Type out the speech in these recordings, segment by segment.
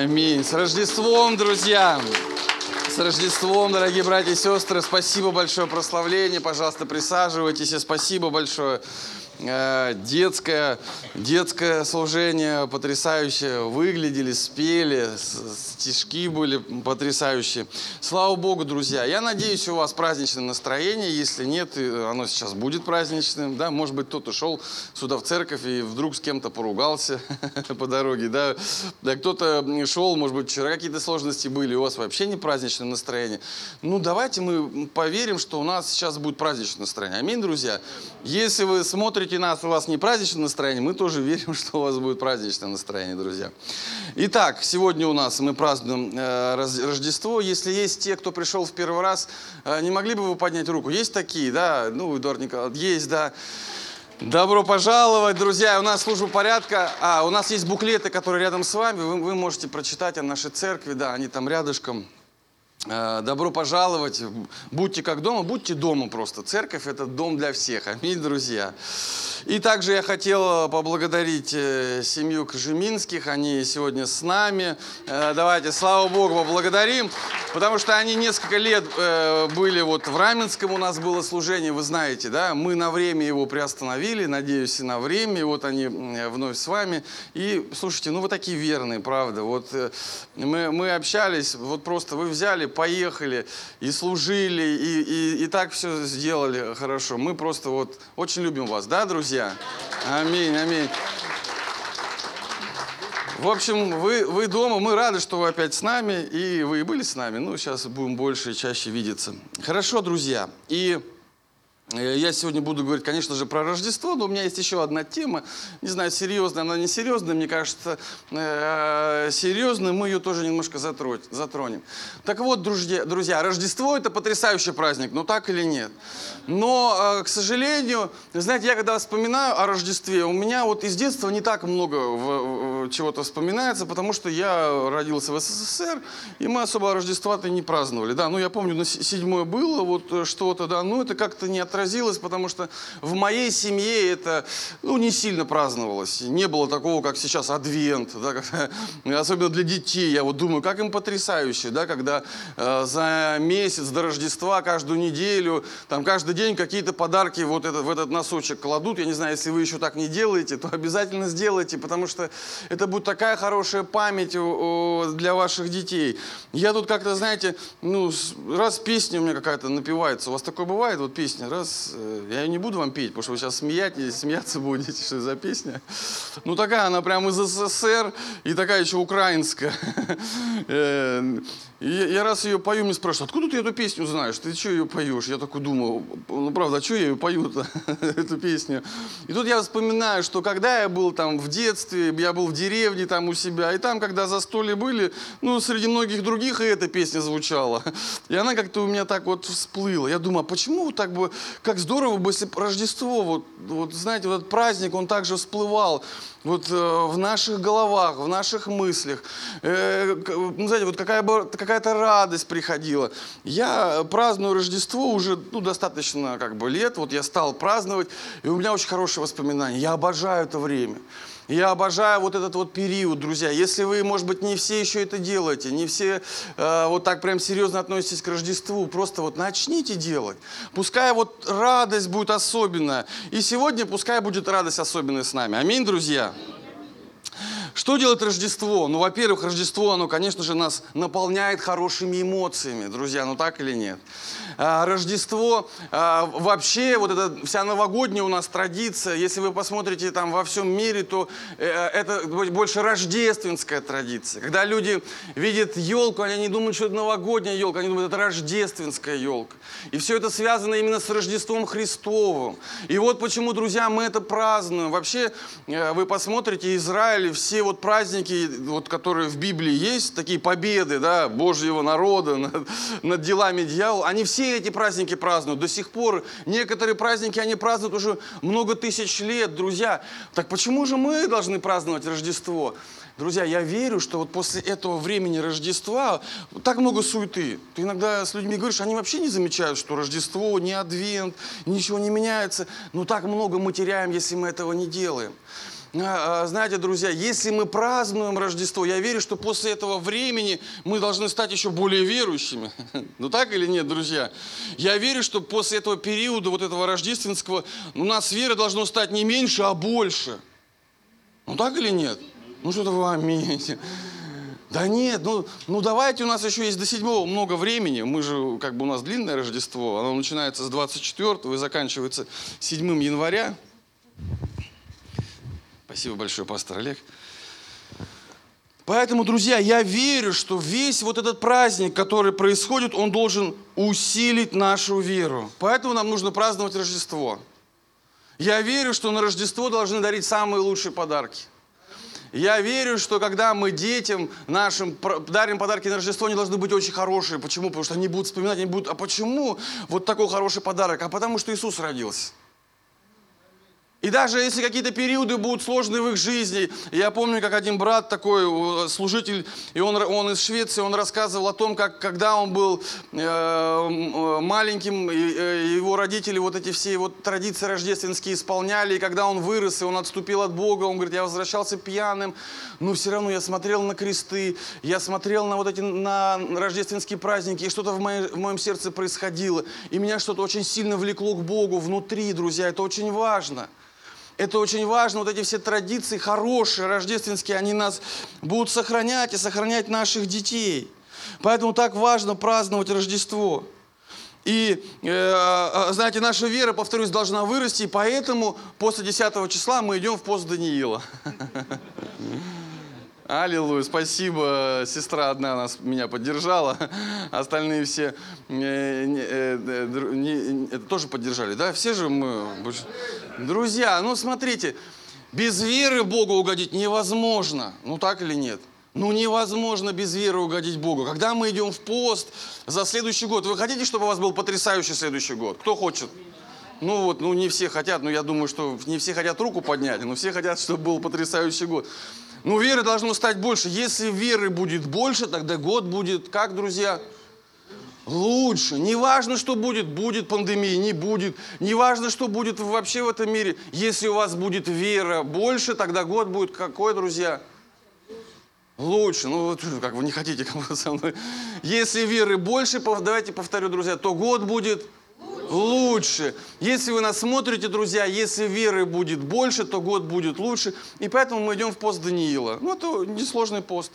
аминь. С Рождеством, друзья! С Рождеством, дорогие братья и сестры! Спасибо большое прославление. Пожалуйста, присаживайтесь. И спасибо большое. Э, детское, детское служение потрясающе выглядели, спели, стишки были потрясающие. Слава Богу, друзья. Я надеюсь, у вас праздничное настроение. Если нет, оно сейчас будет праздничным. Да? Может быть, кто-то шел сюда в церковь и вдруг с кем-то поругался по дороге. Да? Да, кто-то шел, может быть, вчера какие-то сложности были, у вас вообще не праздничное настроение. Ну, давайте мы поверим, что у нас сейчас будет праздничное настроение. Аминь, друзья. Если вы смотрите слушаете нас, у вас не праздничное настроение, мы тоже верим, что у вас будет праздничное настроение, друзья. Итак, сегодня у нас мы празднуем э, Рождество. Если есть те, кто пришел в первый раз, э, не могли бы вы поднять руку? Есть такие, да? Ну, Эдуард Николаевич, есть, да. Добро пожаловать, друзья! У нас служба порядка. А, у нас есть буклеты, которые рядом с вами. Вы, вы можете прочитать о нашей церкви, да, они там рядышком. Э, добро пожаловать. Будьте как дома, будьте дома просто. Церковь – это дом для всех. Аминь, друзья. И также я хотел поблагодарить э, семью Кожеминских. Они сегодня с нами. Э, давайте, слава Богу, поблагодарим. Потому что они несколько лет были вот в Раменском у нас было служение, вы знаете, да? Мы на время его приостановили, надеюсь, и на время. И вот они вновь с вами. И, слушайте, ну вы такие верные, правда. Вот мы, мы общались, вот просто вы взяли поехали, и служили, и, и, и так все сделали хорошо. Мы просто вот очень любим вас, да, друзья? Аминь, аминь. В общем, вы, вы дома, мы рады, что вы опять с нами, и вы были с нами. Ну, сейчас будем больше и чаще видеться. Хорошо, друзья. И я сегодня буду говорить, конечно же, про Рождество, но у меня есть еще одна тема. Не знаю, серьезная она, не серьезная, мне кажется, э, серьезная, мы ее тоже немножко затронем. Так вот, друзья, друзья, Рождество – это потрясающий праздник, ну так или нет? Но, э, к сожалению, знаете, я когда вспоминаю о Рождестве, у меня вот из детства не так много чего-то вспоминается, потому что я родился в СССР, и мы особо Рождества-то не праздновали. Да, ну я помню, на седьмое было вот что-то, да, но это как-то не отражается отразилось, потому что в моей семье это ну, не сильно праздновалось. Не было такого, как сейчас адвент, да, когда, особенно для детей. Я вот думаю, как им потрясающе, да, когда э, за месяц до Рождества, каждую неделю, там каждый день какие-то подарки вот этот, в этот носочек кладут. Я не знаю, если вы еще так не делаете, то обязательно сделайте, потому что это будет такая хорошая память для ваших детей. Я тут как-то, знаете, ну, раз песня у меня какая-то напивается, у вас такое бывает, вот песня, раз сейчас, э, я не буду вам петь, потому что вы сейчас смеетесь, смеяться будете, что за песня. Ну, такая она прям из СССР и такая еще украинская. Э, и я раз ее пою, мне спрашивают, откуда ты эту песню знаешь? Ты что ее поешь? Я такой думаю, ну правда, а что я ее пою-то, эту песню? И тут я вспоминаю, что когда я был там в детстве, я был в деревне там у себя, и там, когда застолье были, ну, среди многих других и эта песня звучала. И она как-то у меня так вот всплыла. Я думаю, а почему так бы, как здорово бы, если Рождество, вот, вот знаете, вот этот праздник, он также всплывал вот э, в наших головах, в наших мыслях. Э, ну, знаете, вот какая бы, какая-то радость приходила. Я праздную Рождество уже ну, достаточно как бы лет, вот я стал праздновать, и у меня очень хорошие воспоминания. Я обожаю это время. Я обожаю вот этот вот период, друзья. Если вы, может быть, не все еще это делаете, не все э, вот так прям серьезно относитесь к Рождеству, просто вот начните делать. Пускай вот радость будет особенная. И сегодня пускай будет радость особенная с нами. Аминь, друзья. Что делает Рождество? Ну, во-первых, Рождество, оно, конечно же, нас наполняет хорошими эмоциями, друзья, ну так или нет? А, Рождество, а, вообще, вот эта вся новогодняя у нас традиция, если вы посмотрите там во всем мире, то э, это больше рождественская традиция. Когда люди видят елку, они не думают, что это новогодняя елка, они думают, это рождественская елка. И все это связано именно с Рождеством Христовым. И вот почему, друзья, мы это празднуем. Вообще, э, вы посмотрите, Израиль, все вот праздники, вот, которые в Библии есть, такие победы да, Божьего народа над, над делами дьявола, они все эти праздники празднуют. До сих пор некоторые праздники они празднуют уже много тысяч лет, друзья. Так почему же мы должны праздновать Рождество? Друзья, я верю, что вот после этого времени Рождества так много суеты. Ты иногда с людьми говоришь, они вообще не замечают, что Рождество, не Адвент, ничего не меняется. Но так много мы теряем, если мы этого не делаем. А, а, знаете, друзья, если мы празднуем Рождество, я верю, что после этого времени мы должны стать еще более верующими. Ну так или нет, друзья? Я верю, что после этого периода, вот этого рождественского, у нас вера должна стать не меньше, а больше. Ну так или нет? Ну что-то вы аминь. Да нет, ну, ну давайте, у нас еще есть до седьмого много времени. Мы же, как бы у нас длинное Рождество, оно начинается с 24 и заканчивается 7 января. Спасибо большое, пастор Олег. Поэтому, друзья, я верю, что весь вот этот праздник, который происходит, он должен усилить нашу веру. Поэтому нам нужно праздновать Рождество. Я верю, что на Рождество должны дарить самые лучшие подарки. Я верю, что когда мы детям нашим дарим подарки на Рождество, они должны быть очень хорошие. Почему? Потому что они будут вспоминать, они будут, а почему вот такой хороший подарок? А потому что Иисус родился. И даже если какие-то периоды будут сложные в их жизни, я помню, как один брат такой, служитель, и он, он из Швеции, он рассказывал о том, как когда он был э, маленьким, э, его родители вот эти все вот традиции рождественские исполняли, и когда он вырос, и он отступил от Бога, он говорит, я возвращался пьяным, но все равно я смотрел на кресты, я смотрел на вот эти на рождественские праздники, и что-то в, моей, в моем сердце происходило, и меня что-то очень сильно влекло к Богу внутри, друзья, это очень важно. Это очень важно, вот эти все традиции хорошие, рождественские, они нас будут сохранять и сохранять наших детей. Поэтому так важно праздновать Рождество. И, э, э знаете, наша вера, повторюсь, должна вырасти, и поэтому после 10 числа мы идем в пост Даниила. Аллилуйя, спасибо. Сестра одна нас, меня поддержала, остальные все э, э, э, не, это тоже поддержали, да? Все же мы... Друзья, ну смотрите, без веры Богу угодить невозможно. Ну так или нет? Ну невозможно без веры угодить Богу. Когда мы идем в пост за следующий год, вы хотите, чтобы у вас был потрясающий следующий год? Кто хочет? Ну вот, ну не все хотят, но я думаю, что не все хотят руку поднять, но все хотят, чтобы был потрясающий год. Ну, веры должно стать больше. Если веры будет больше, тогда год будет, как, друзья? Лучше. Не важно, что будет, будет пандемия, не будет. Не важно, что будет вообще в этом мире. Если у вас будет вера больше, тогда год будет какой, друзья? Лучше. Ну, вот как вы не хотите со мной. Если веры больше, давайте повторю, друзья, то год будет лучше. Если вы нас смотрите, друзья, если веры будет больше, то год будет лучше. И поэтому мы идем в пост Даниила. Ну, это несложный пост.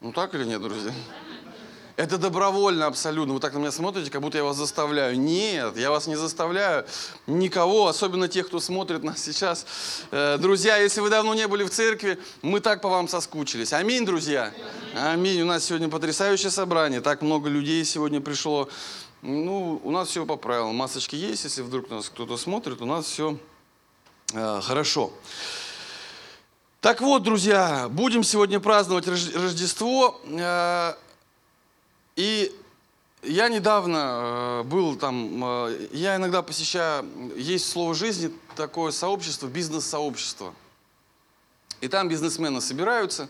Ну, так или нет, друзья? Это добровольно абсолютно. Вы так на меня смотрите, как будто я вас заставляю. Нет, я вас не заставляю. Никого, особенно тех, кто смотрит нас сейчас. Э, друзья, если вы давно не были в церкви, мы так по вам соскучились. Аминь, друзья. Аминь. У нас сегодня потрясающее собрание. Так много людей сегодня пришло. Ну, у нас все по правилам. Масочки есть, если вдруг нас кто-то смотрит, у нас все э, хорошо. Так вот, друзья, будем сегодня праздновать Рождество. Э, и я недавно э, был там, э, я иногда посещаю, есть слово жизни, такое сообщество, бизнес-сообщество. И там бизнесмены собираются,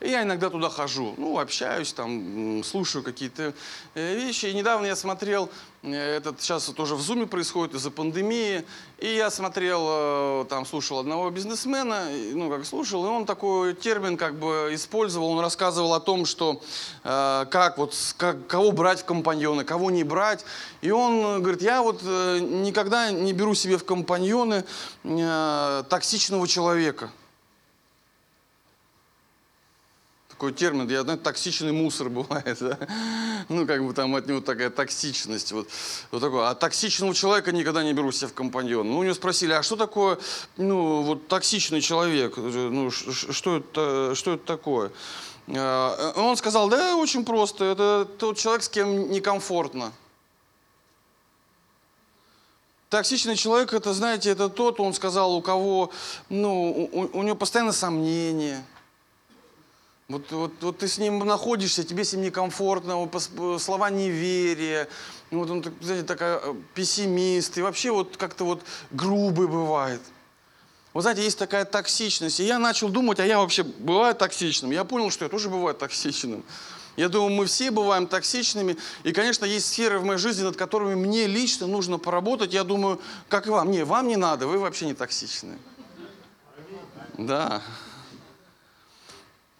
и я иногда туда хожу, ну, общаюсь, там, слушаю какие-то э, вещи. И недавно я смотрел, э, этот сейчас тоже в Зуме происходит из-за пандемии, и я смотрел, э, там, слушал одного бизнесмена, ну, как слушал, и он такой термин как бы использовал, он рассказывал о том, что как вот, как, кого брать в компаньоны, кого не брать. И он говорит, я вот никогда не беру себе в компаньоны токсичного человека. Такой термин, я знаю, токсичный мусор бывает, да? ну, как бы там от него такая токсичность, вот, вот такое. А токсичного человека никогда не беру себе в компаньон. Ну, у него спросили, а что такое, ну, вот токсичный человек, ну, что это, что это такое? А, он сказал, да, очень просто, это тот человек, с кем некомфортно. Токсичный человек, это, знаете, это тот, он сказал, у кого, ну, у, у него постоянно сомнения, вот, вот, вот ты с ним находишься, тебе с ним некомфортно, слова неверия, вот он, знаете, такая э, пессимист, и вообще вот как-то вот грубый бывает. Вы знаете, есть такая токсичность. И я начал думать, а я вообще бываю токсичным. Я понял, что я тоже бываю токсичным. Я думаю, мы все бываем токсичными. И, конечно, есть сферы в моей жизни, над которыми мне лично нужно поработать. Я думаю, как и вам. Не, вам не надо, вы вообще не токсичны. Да.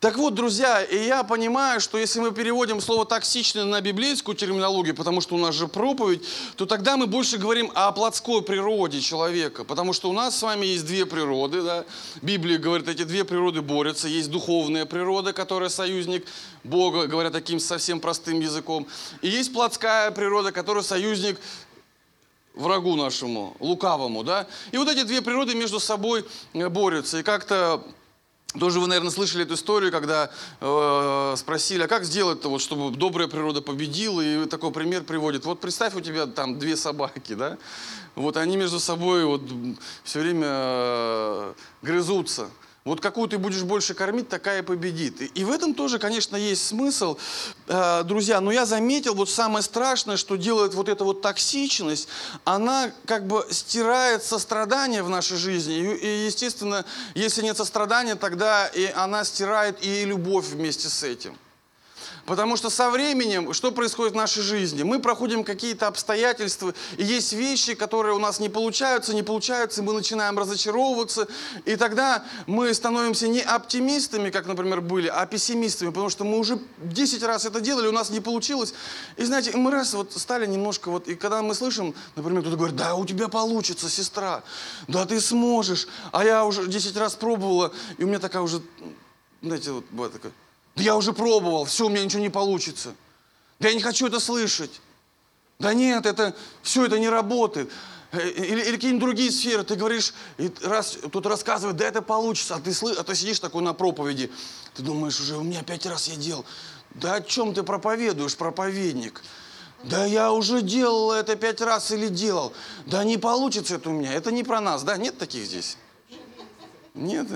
Так вот, друзья, и я понимаю, что если мы переводим слово «токсичный» на библейскую терминологию, потому что у нас же проповедь, то тогда мы больше говорим о плотской природе человека, потому что у нас с вами есть две природы. Да? Библия говорит, эти две природы борются. Есть духовная природа, которая союзник Бога, говоря таким совсем простым языком. И есть плотская природа, которая союзник врагу нашему, лукавому. Да? И вот эти две природы между собой э, борются. И как-то тоже вы, наверное, слышали эту историю, когда э, спросили, а как сделать-то, вот, чтобы добрая природа победила, и такой пример приводит. Вот представь, у тебя там две собаки, да, вот они между собой вот все время э, грызутся. Вот какую ты будешь больше кормить, такая и победит. И, в этом тоже, конечно, есть смысл, э, друзья. Но я заметил, вот самое страшное, что делает вот эта вот токсичность, она как бы стирает сострадание в нашей жизни. И естественно, если нет сострадания, тогда и она стирает и любовь вместе с этим. Потому что со временем, что происходит в нашей жизни? Мы проходим какие-то обстоятельства, и есть вещи, которые у нас не получаются, не получаются, и мы начинаем разочаровываться, и тогда мы становимся не оптимистами, как, например, были, а пессимистами, потому что мы уже 10 раз это делали, у нас не получилось. И знаете, мы раз вот стали немножко вот, и когда мы слышим, например, кто-то говорит, да, у тебя получится, сестра, да, ты сможешь, а я уже 10 раз пробовала, и у меня такая уже, знаете, вот бывает такая, да я уже пробовал, все, у меня ничего не получится. Да я не хочу это слышать. Да нет, это, все это не работает. Э, или, или какие-нибудь другие сферы. Ты говоришь, и раз тут рассказывает, да это получится, а ты, сlı, а ты сидишь такой на проповеди. Ты думаешь, уже у меня пять раз я делал. Да о чем ты проповедуешь, проповедник? Да я уже делал это пять раз или делал. Да не получится это у меня. Это не про нас, да? Нет таких здесь? Нет?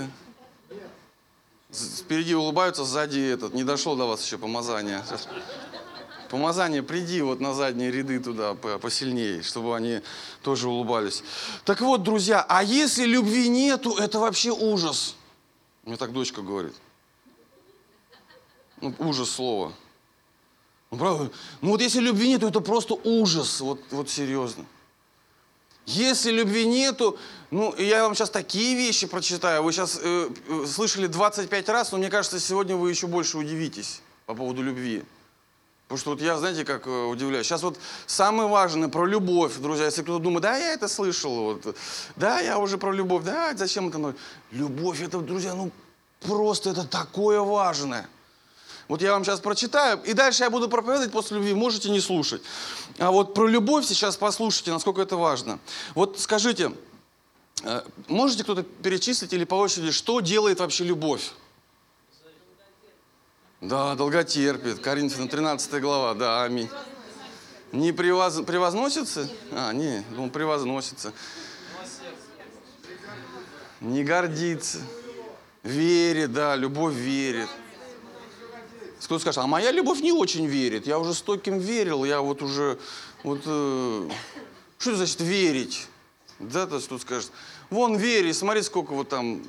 Спереди улыбаются, сзади этот. Не дошло до вас еще помазание. Помазание, приди вот на задние ряды туда посильнее, чтобы они тоже улыбались. Так вот, друзья, а если любви нету, это вообще ужас. Мне так дочка говорит. Ну, ужас слова. Ну, правда? Ну вот если любви нету, это просто ужас. Вот, вот серьезно. Если любви нету, ну, я вам сейчас такие вещи прочитаю. Вы сейчас э, э слышали 25 раз, но мне кажется, сегодня вы еще больше удивитесь по поводу любви. Потому что вот я, знаете, как э, удивляюсь. Сейчас вот самое важное про любовь, друзья. Если кто-то думает, да, я это слышал, вот, да, я уже про любовь, да, зачем это? Любовь, это, друзья, ну, просто это такое важное. Вот я вам сейчас прочитаю, и дальше я буду проповедовать после любви, можете не слушать. А вот про любовь сейчас послушайте, насколько это важно. Вот скажите, э, можете кто-то перечислить или по очереди, что делает вообще любовь? Да, долготерпит. Коринфянам 13 глава, да, аминь. Не превоз... превозносится? А, не, думал, превозносится. Не гордится. Верит, да, любовь верит. Кто скажет, а моя любовь не очень верит. Я уже стольким верил, я вот уже... Вот, э, что это значит верить? Да, то что скажет. Вон вери, смотри, сколько вот там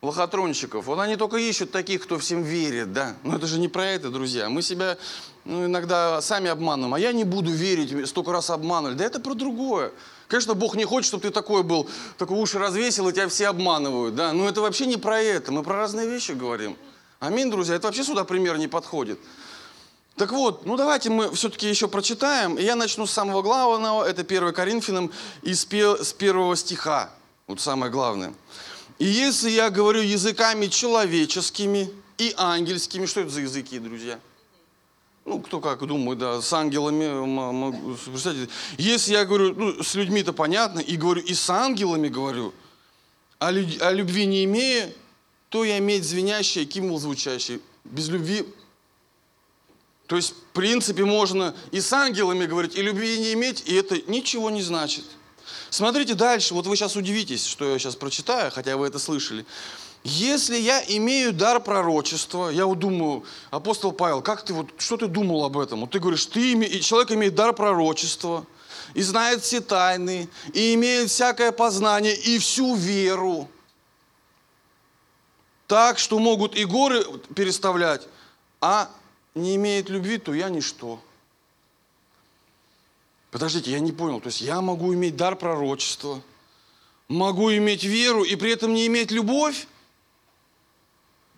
лохотронщиков. Вот они только ищут таких, кто всем верит, да. Но это же не про это, друзья. Мы себя ну, иногда сами обманываем. А я не буду верить, столько раз обманывали. Да это про другое. Конечно, Бог не хочет, чтобы ты такой был, такой уши развесил, и тебя все обманывают, да. Но это вообще не про это. Мы про разные вещи говорим. Аминь, друзья. Это вообще сюда пример не подходит. Так вот, ну давайте мы все-таки еще прочитаем. Я начну с самого главного. Это 1 Коринфянам из с первого стиха. Вот самое главное. И если я говорю языками человеческими и ангельскими, что это за языки, друзья? Ну, кто как думает, да, с ангелами, представьте, если я говорю, ну, с людьми-то понятно, и говорю, и с ангелами говорю, а, люд, а любви не имея, то я иметь звенящее, кимвол звучащий. Без любви то есть, в принципе, можно и с ангелами говорить, и любви не иметь, и это ничего не значит. Смотрите дальше, вот вы сейчас удивитесь, что я сейчас прочитаю, хотя вы это слышали. Если я имею дар пророчества, я вот думаю, апостол Павел, как ты вот, что ты думал об этом? Вот ты говоришь, ты име, человек имеет дар пророчества, и знает все тайны, и имеет всякое познание, и всю веру. Так, что могут и горы переставлять, а не имеет любви, то я ничто. Подождите, я не понял. То есть я могу иметь дар пророчества, могу иметь веру и при этом не иметь любовь?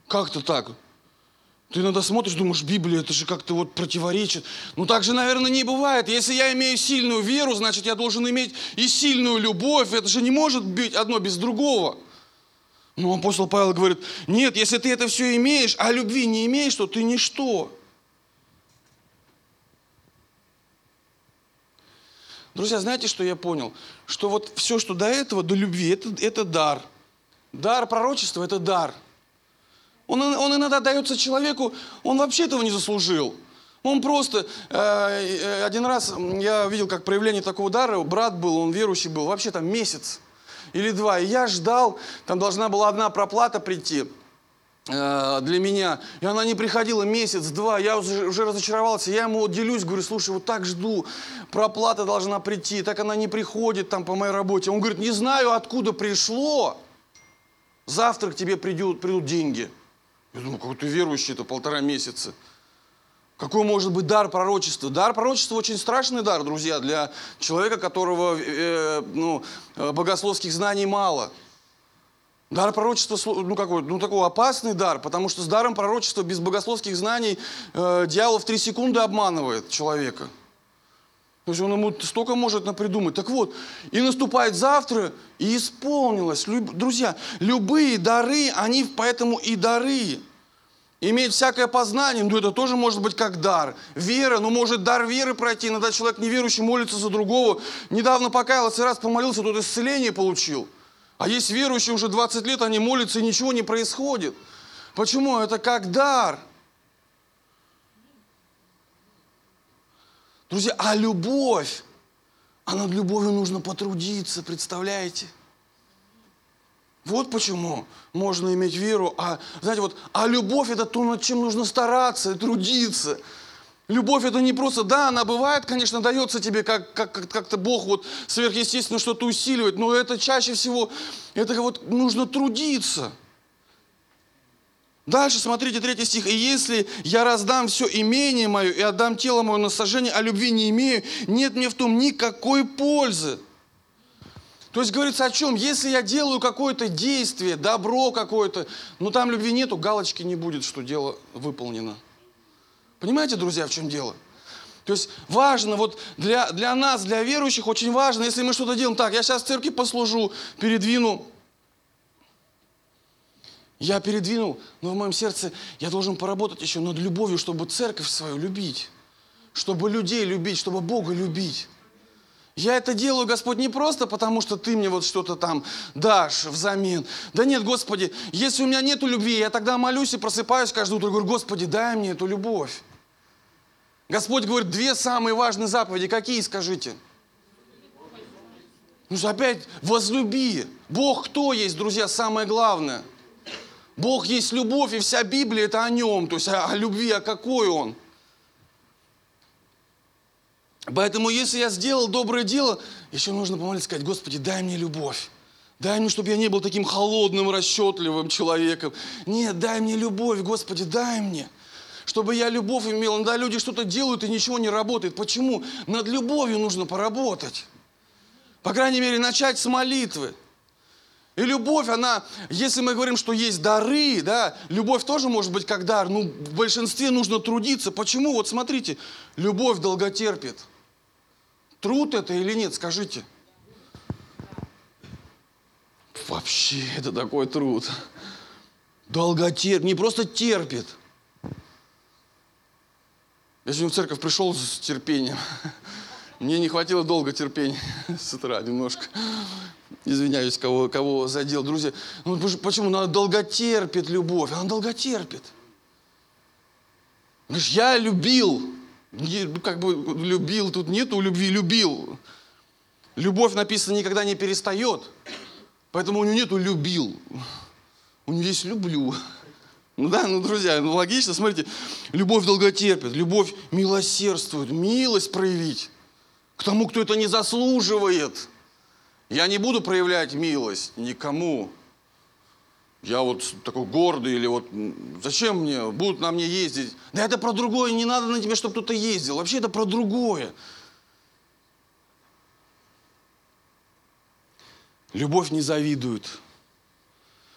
Как-то так. Ты иногда смотришь, думаешь, Библия, это же как-то вот противоречит. Ну так же, наверное, не бывает. Если я имею сильную веру, значит, я должен иметь и сильную любовь. Это же не может быть одно без другого. Но апостол Павел говорит, нет, если ты это все имеешь, а любви не имеешь, то ты ничто. Друзья, знаете, что я понял? Что вот все, что до этого, до любви, это, это дар. Дар пророчества – это дар. Он, он иногда дается человеку, он вообще этого не заслужил. Он просто... Э, э, один раз я видел, как проявление такого дара, брат был, он верующий был, вообще там месяц или два. И я ждал, там должна была одна проплата прийти – Э, для меня. И она не приходила месяц-два, я уже, уже разочаровался. Я ему делюсь, говорю, слушай, вот так жду, проплата должна прийти, так она не приходит там по моей работе. Он говорит, не знаю, откуда пришло, завтра к тебе придут, придут деньги. Я думаю, какой ты верующий-то полтора месяца. Какой может быть дар пророчества? Дар пророчества очень страшный дар, друзья, для человека, которого э, ну, э, богословских знаний мало. Дар пророчества, ну какой, ну такой опасный дар, потому что с даром пророчества без богословских знаний э, дьявол в три секунды обманывает человека. То есть он ему столько может напридумать. Так вот, и наступает завтра, и исполнилось. Люб, друзья, любые дары, они поэтому и дары. Иметь всякое познание, ну это тоже может быть как дар. Вера, ну может дар веры пройти. Иногда человек неверующий молится за другого. Недавно покаялся, раз помолился, тот исцеление получил. А есть верующие уже 20 лет, они молятся, и ничего не происходит. Почему? Это как дар. Друзья, а любовь, а над любовью нужно потрудиться, представляете? Вот почему можно иметь веру, а, знаете, вот, а любовь это то, над чем нужно стараться, трудиться. Любовь это не просто, да, она бывает, конечно, дается тебе, как, как, как-то Бог вот сверхъестественно что-то усиливает, но это чаще всего, это вот нужно трудиться. Дальше смотрите, третий стих. «И если я раздам все имение мое и отдам тело мое на сожжение, а любви не имею, нет мне в том никакой пользы». То есть говорится о чем? Если я делаю какое-то действие, добро какое-то, но там любви нету, галочки не будет, что дело выполнено. Понимаете, друзья, в чем дело? То есть важно, вот для, для нас, для верующих очень важно, если мы что-то делаем, так, я сейчас в церкви послужу, передвину, я передвинул, но в моем сердце я должен поработать еще над любовью, чтобы церковь свою любить, чтобы людей любить, чтобы Бога любить. Я это делаю, Господь, не просто потому, что Ты мне вот что-то там дашь взамен. Да нет, Господи, если у меня нету любви, я тогда молюсь и просыпаюсь каждое утро и говорю, Господи, дай мне эту любовь. Господь говорит, две самые важные заповеди. Какие, скажите? Ну, опять, возлюби. Бог кто есть, друзья, самое главное. Бог есть любовь, и вся Библия это о нем. То есть о, о любви, а какой он. Поэтому, если я сделал доброе дело, еще нужно помолиться, сказать, Господи, дай мне любовь. Дай мне, чтобы я не был таким холодным, расчетливым человеком. Нет, дай мне любовь, Господи, дай мне чтобы я любовь имел. Иногда люди что-то делают и ничего не работает. Почему? Над любовью нужно поработать. По крайней мере, начать с молитвы. И любовь, она, если мы говорим, что есть дары, да, любовь тоже может быть как дар, ну, в большинстве нужно трудиться. Почему? Вот смотрите, любовь долготерпит. Труд это или нет, скажите? Вообще, это такой труд. Долготерпит, не просто терпит – я сегодня в церковь пришел с терпением. Мне не хватило долго терпения с утра немножко. Извиняюсь, кого, кого задел. Друзья, ну почему? Она долготерпит любовь. Она долготерпит. Говоришь, я любил. Как бы любил, тут нету любви, любил. Любовь написано никогда не перестает. Поэтому у нее нету любил. У нее есть люблю. Ну да, ну, друзья, ну, логично, смотрите, любовь долготерпит, любовь милосердствует, милость проявить к тому, кто это не заслуживает. Я не буду проявлять милость никому. Я вот такой гордый или вот зачем мне, будут на мне ездить. Да это про другое, не надо на тебе, чтобы кто-то ездил. Вообще это про другое. Любовь не завидует.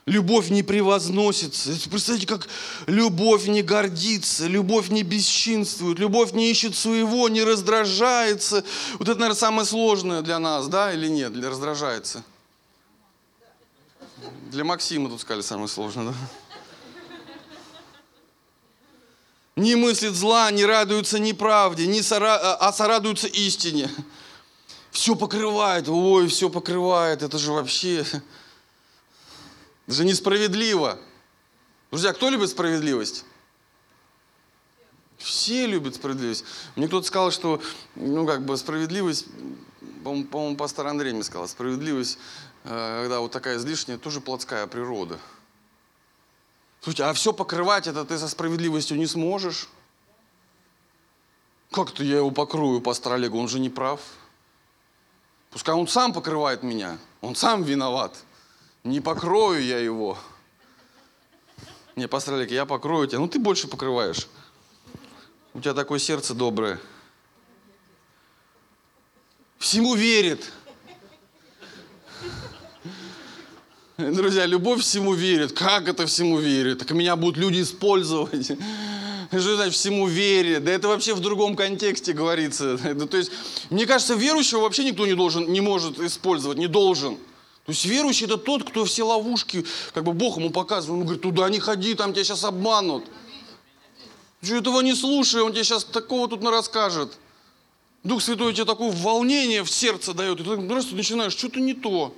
Любовь не превозносится. Представьте, как любовь не гордится, любовь не бесчинствует, любовь не ищет своего, не раздражается. Вот это, наверное, самое сложное для нас, да, или нет, для раздражается. Для Максима тут сказали самое сложное, да? Не мыслит зла, не радуется неправде, не сора... а сорадуется истине. Все покрывает, ой, все покрывает, это же вообще... Это же несправедливо. Друзья, кто любит справедливость? Все любят справедливость. Мне кто-то сказал, что, ну, как бы, справедливость, по-моему, по пастор Андрей мне сказал, справедливость, когда вот такая излишняя, тоже плотская природа. Слушайте, а все покрывать это ты со справедливостью не сможешь? Как-то я его покрою, пастор Олег, он же не прав. Пускай он сам покрывает меня, он сам виноват. Не покрою я его. Не, пастор Олег, я покрою тебя. Ну ты больше покрываешь. У тебя такое сердце доброе. Всему верит. Друзья, любовь всему верит. Как это всему верит? Так меня будут люди использовать. Что значит всему верит? Да это вообще в другом контексте говорится. То есть, мне кажется, верующего вообще никто не должен, не может использовать, не должен. То есть верующий это тот, кто все ловушки, как бы Бог ему показывает. Он говорит, туда не ходи, там тебя сейчас обманут. Ты этого не слушай, он тебе сейчас такого тут расскажет. Дух Святой тебе такое волнение в сердце дает. И ты ты начинаешь, что-то не то.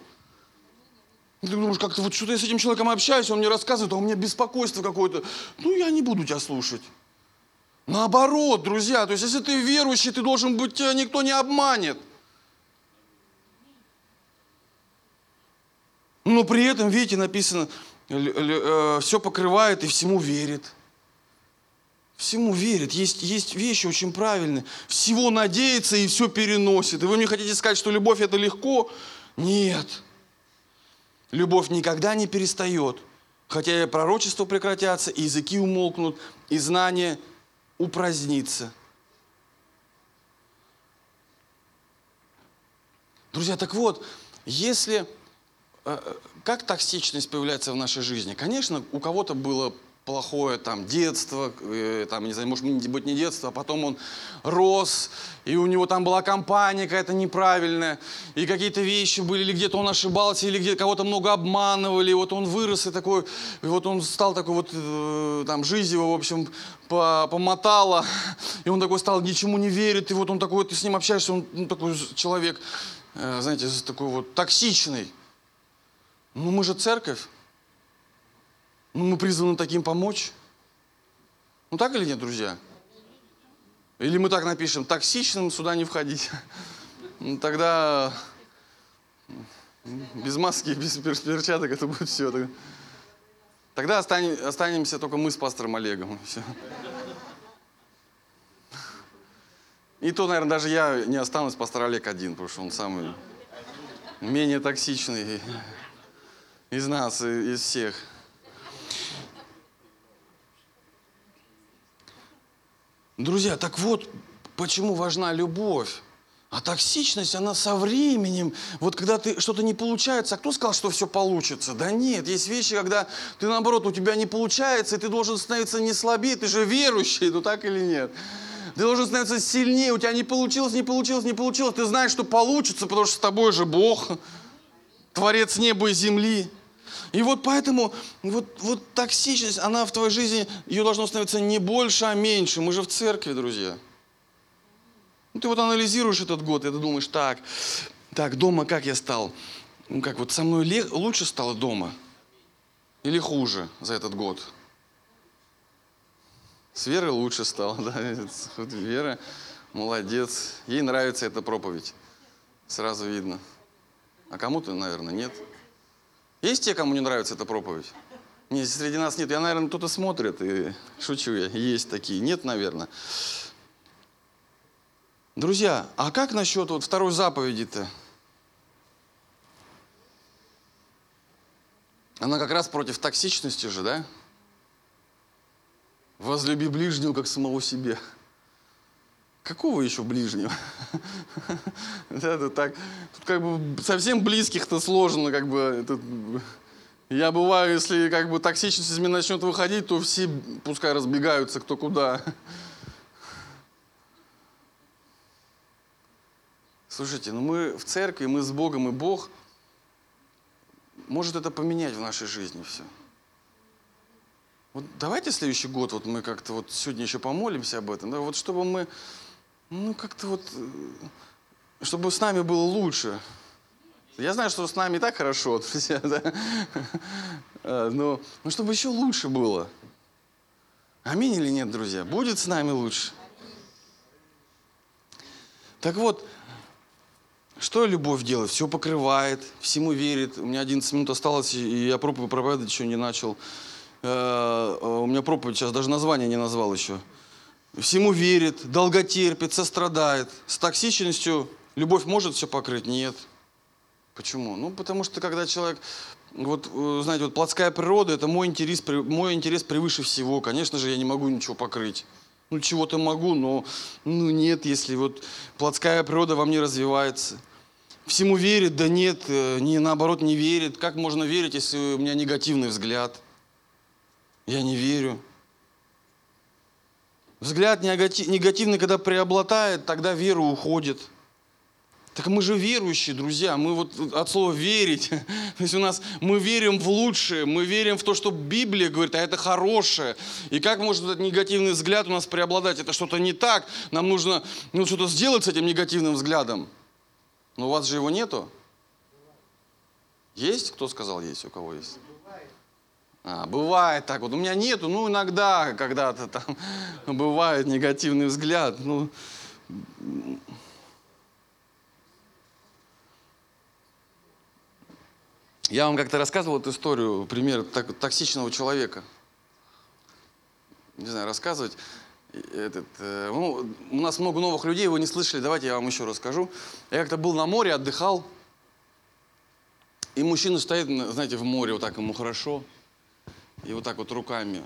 И ты думаешь, как-то вот что-то я с этим человеком общаюсь, он мне рассказывает, а у меня беспокойство какое-то. Ну, я не буду тебя слушать. Наоборот, друзья, то есть если ты верующий, ты должен быть, тебя никто не обманет. Но при этом, видите, написано, э, все покрывает и всему верит. Всему верит. Есть, есть вещи очень правильные. Всего надеется и все переносит. И вы мне хотите сказать, что любовь это легко? Нет. Любовь никогда не перестает. Хотя и пророчества прекратятся, и языки умолкнут, и знание упразднится. Друзья, так вот, если Э, э, как токсичность появляется в нашей жизни? Конечно, у кого-то было плохое там детство, э, там, не знаю, может быть не детство, а потом он рос, и у него там была компания какая-то неправильная, и какие-то вещи были, или где-то он ошибался, или где-то кого-то много обманывали, и вот он вырос, и такой, и вот он стал такой вот, э, там, жизнь его, в общем, по, помотала, и он такой стал, ничему не верит, и вот он такой, ты с ним общаешься, он ну, такой человек, э, знаете, такой вот токсичный, ну мы же церковь. Ну мы призваны таким помочь. Ну так или нет, друзья? Или мы так напишем, токсичным сюда не входить. Ну, тогда без маски, без перчаток это будет все. Тогда останемся только мы с пастором Олегом. Все. И то, наверное, даже я не останусь, пастор Олег один, потому что он самый менее токсичный из нас, из всех. Друзья, так вот, почему важна любовь. А токсичность, она со временем, вот когда ты что-то не получается, а кто сказал, что все получится? Да нет, есть вещи, когда ты наоборот, у тебя не получается, и ты должен становиться не слабее, ты же верующий, ну так или нет? Ты должен становиться сильнее, у тебя не получилось, не получилось, не получилось, ты знаешь, что получится, потому что с тобой же Бог, Творец неба и земли. И вот поэтому вот, вот токсичность, она в твоей жизни, ее должно становиться не больше, а меньше. Мы же в церкви, друзья. Ну, ты вот анализируешь этот год, и ты думаешь, так, так, дома как я стал? Ну как, вот со мной лег, лучше стало дома? Или хуже за этот год? С Верой лучше стало, да? Вера молодец. Ей нравится эта проповедь. Сразу видно. А кому-то, наверное, нет. Есть те, кому не нравится эта проповедь? Нет, среди нас нет. Я, наверное, кто-то смотрит, и шучу я. Есть такие. Нет, наверное. Друзья, а как насчет вот второй заповеди-то? Она как раз против токсичности же, да? Возлюби ближнего, как самого себя. Какого еще ближнего? Это так, тут как бы совсем близких-то сложно, как бы, Я бываю, если как бы токсичность из меня начнет выходить, то все пускай разбегаются кто куда. Слушайте, ну мы в церкви, мы с Богом, и Бог может это поменять в нашей жизни все. Вот давайте следующий год, вот мы как-то вот сегодня еще помолимся об этом, да, вот чтобы мы, ну как-то вот, э, чтобы с нами было лучше. Я знаю, что с нами и так хорошо, друзья, да? А, но, но чтобы еще лучше было. Аминь или нет, друзья? Будет с нами лучше. Так вот, что любовь делает? Все покрывает, всему верит. У меня 11 минут осталось, и я проповедь проповедовать еще не начал. Э, э, у меня проповедь сейчас даже название не назвал еще. Всему верит, долготерпит, сострадает. С токсичностью любовь может все покрыть? Нет. Почему? Ну, потому что когда человек, вот, э, знаете, вот плотская природа, это мой интерес, мой интерес превыше всего. Конечно же, я не могу ничего покрыть. Ну, чего-то могу, но ну, нет, если вот плотская природа во мне развивается. Всему верит, да нет, э, не, наоборот не верит. Как можно верить, если у меня негативный взгляд? Я не верю. Взгляд негативный, когда преобладает, тогда вера уходит – так мы же верующие, друзья, мы вот от слова верить, то есть у нас, мы верим в лучшее, мы верим в то, что Библия говорит, а это хорошее. И как может этот негативный взгляд у нас преобладать? Это что-то не так, нам нужно ну, что-то сделать с этим негативным взглядом. Но у вас же его нету? Есть? Кто сказал есть? У кого есть? А, бывает так вот. У меня нету, ну иногда когда-то там бывает негативный взгляд. Ну, Я вам как-то рассказывал эту историю, пример токсичного человека. Не знаю, рассказывать. Этот, э, ну, у нас много новых людей, вы не слышали, давайте я вам еще расскажу. Я как-то был на море, отдыхал, и мужчина стоит, знаете, в море, вот так ему хорошо, и вот так вот руками,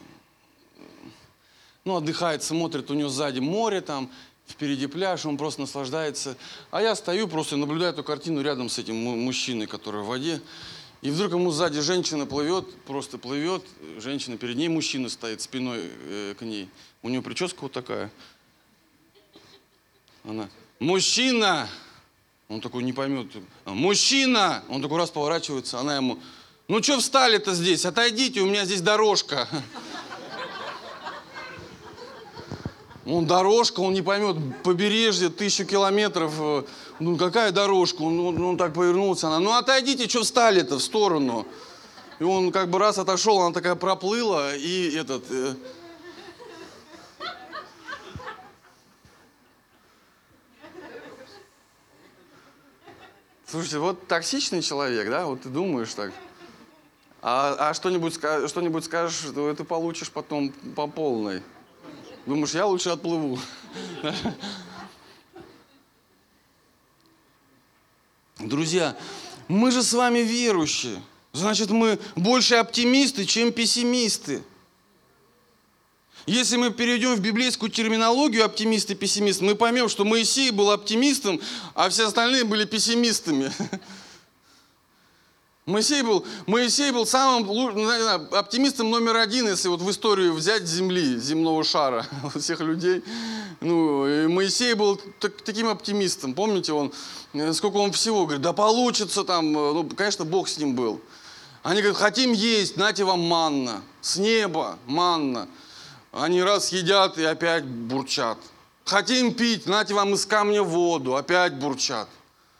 ну, отдыхает, смотрит, у него сзади море там, впереди пляж, он просто наслаждается. А я стою, просто наблюдаю эту картину рядом с этим мужчиной, который в воде. И вдруг ему сзади женщина плывет, просто плывет, женщина перед ней, мужчина стоит спиной э, к ней. У него прическа вот такая. Она, мужчина! Он такой не поймет. Мужчина! Он такой раз поворачивается, она ему, ну что встали-то здесь? Отойдите, у меня здесь дорожка. Он дорожка, он не поймет, побережье, тысячу километров. Ну какая дорожка? Он, он, он так повернулся, она, ну отойдите, что встали-то в сторону? И он как бы раз отошел, она такая проплыла, и этот... Э... Слушайте, вот токсичный человек, да, вот ты думаешь так. А, а что-нибудь, что-нибудь скажешь, то ты получишь потом по полной. Думаешь, я лучше отплыву. Друзья, мы же с вами верующие. Значит, мы больше оптимисты, чем пессимисты. Если мы перейдем в библейскую терминологию оптимист и пессимист, мы поймем, что Моисей был оптимистом, а все остальные были пессимистами. Моисей был, Моисей был самым ну, оптимистом номер один, если вот в историю взять Земли, земного шара, всех людей. Ну, и Моисей был так, таким оптимистом. Помните, он, э, сколько он всего говорит, да получится там, э, ну, конечно, Бог с ним был. Они говорят, хотим есть, нате вам манна, с неба манна. Они раз едят и опять бурчат. Хотим пить, нате вам из камня воду, опять бурчат.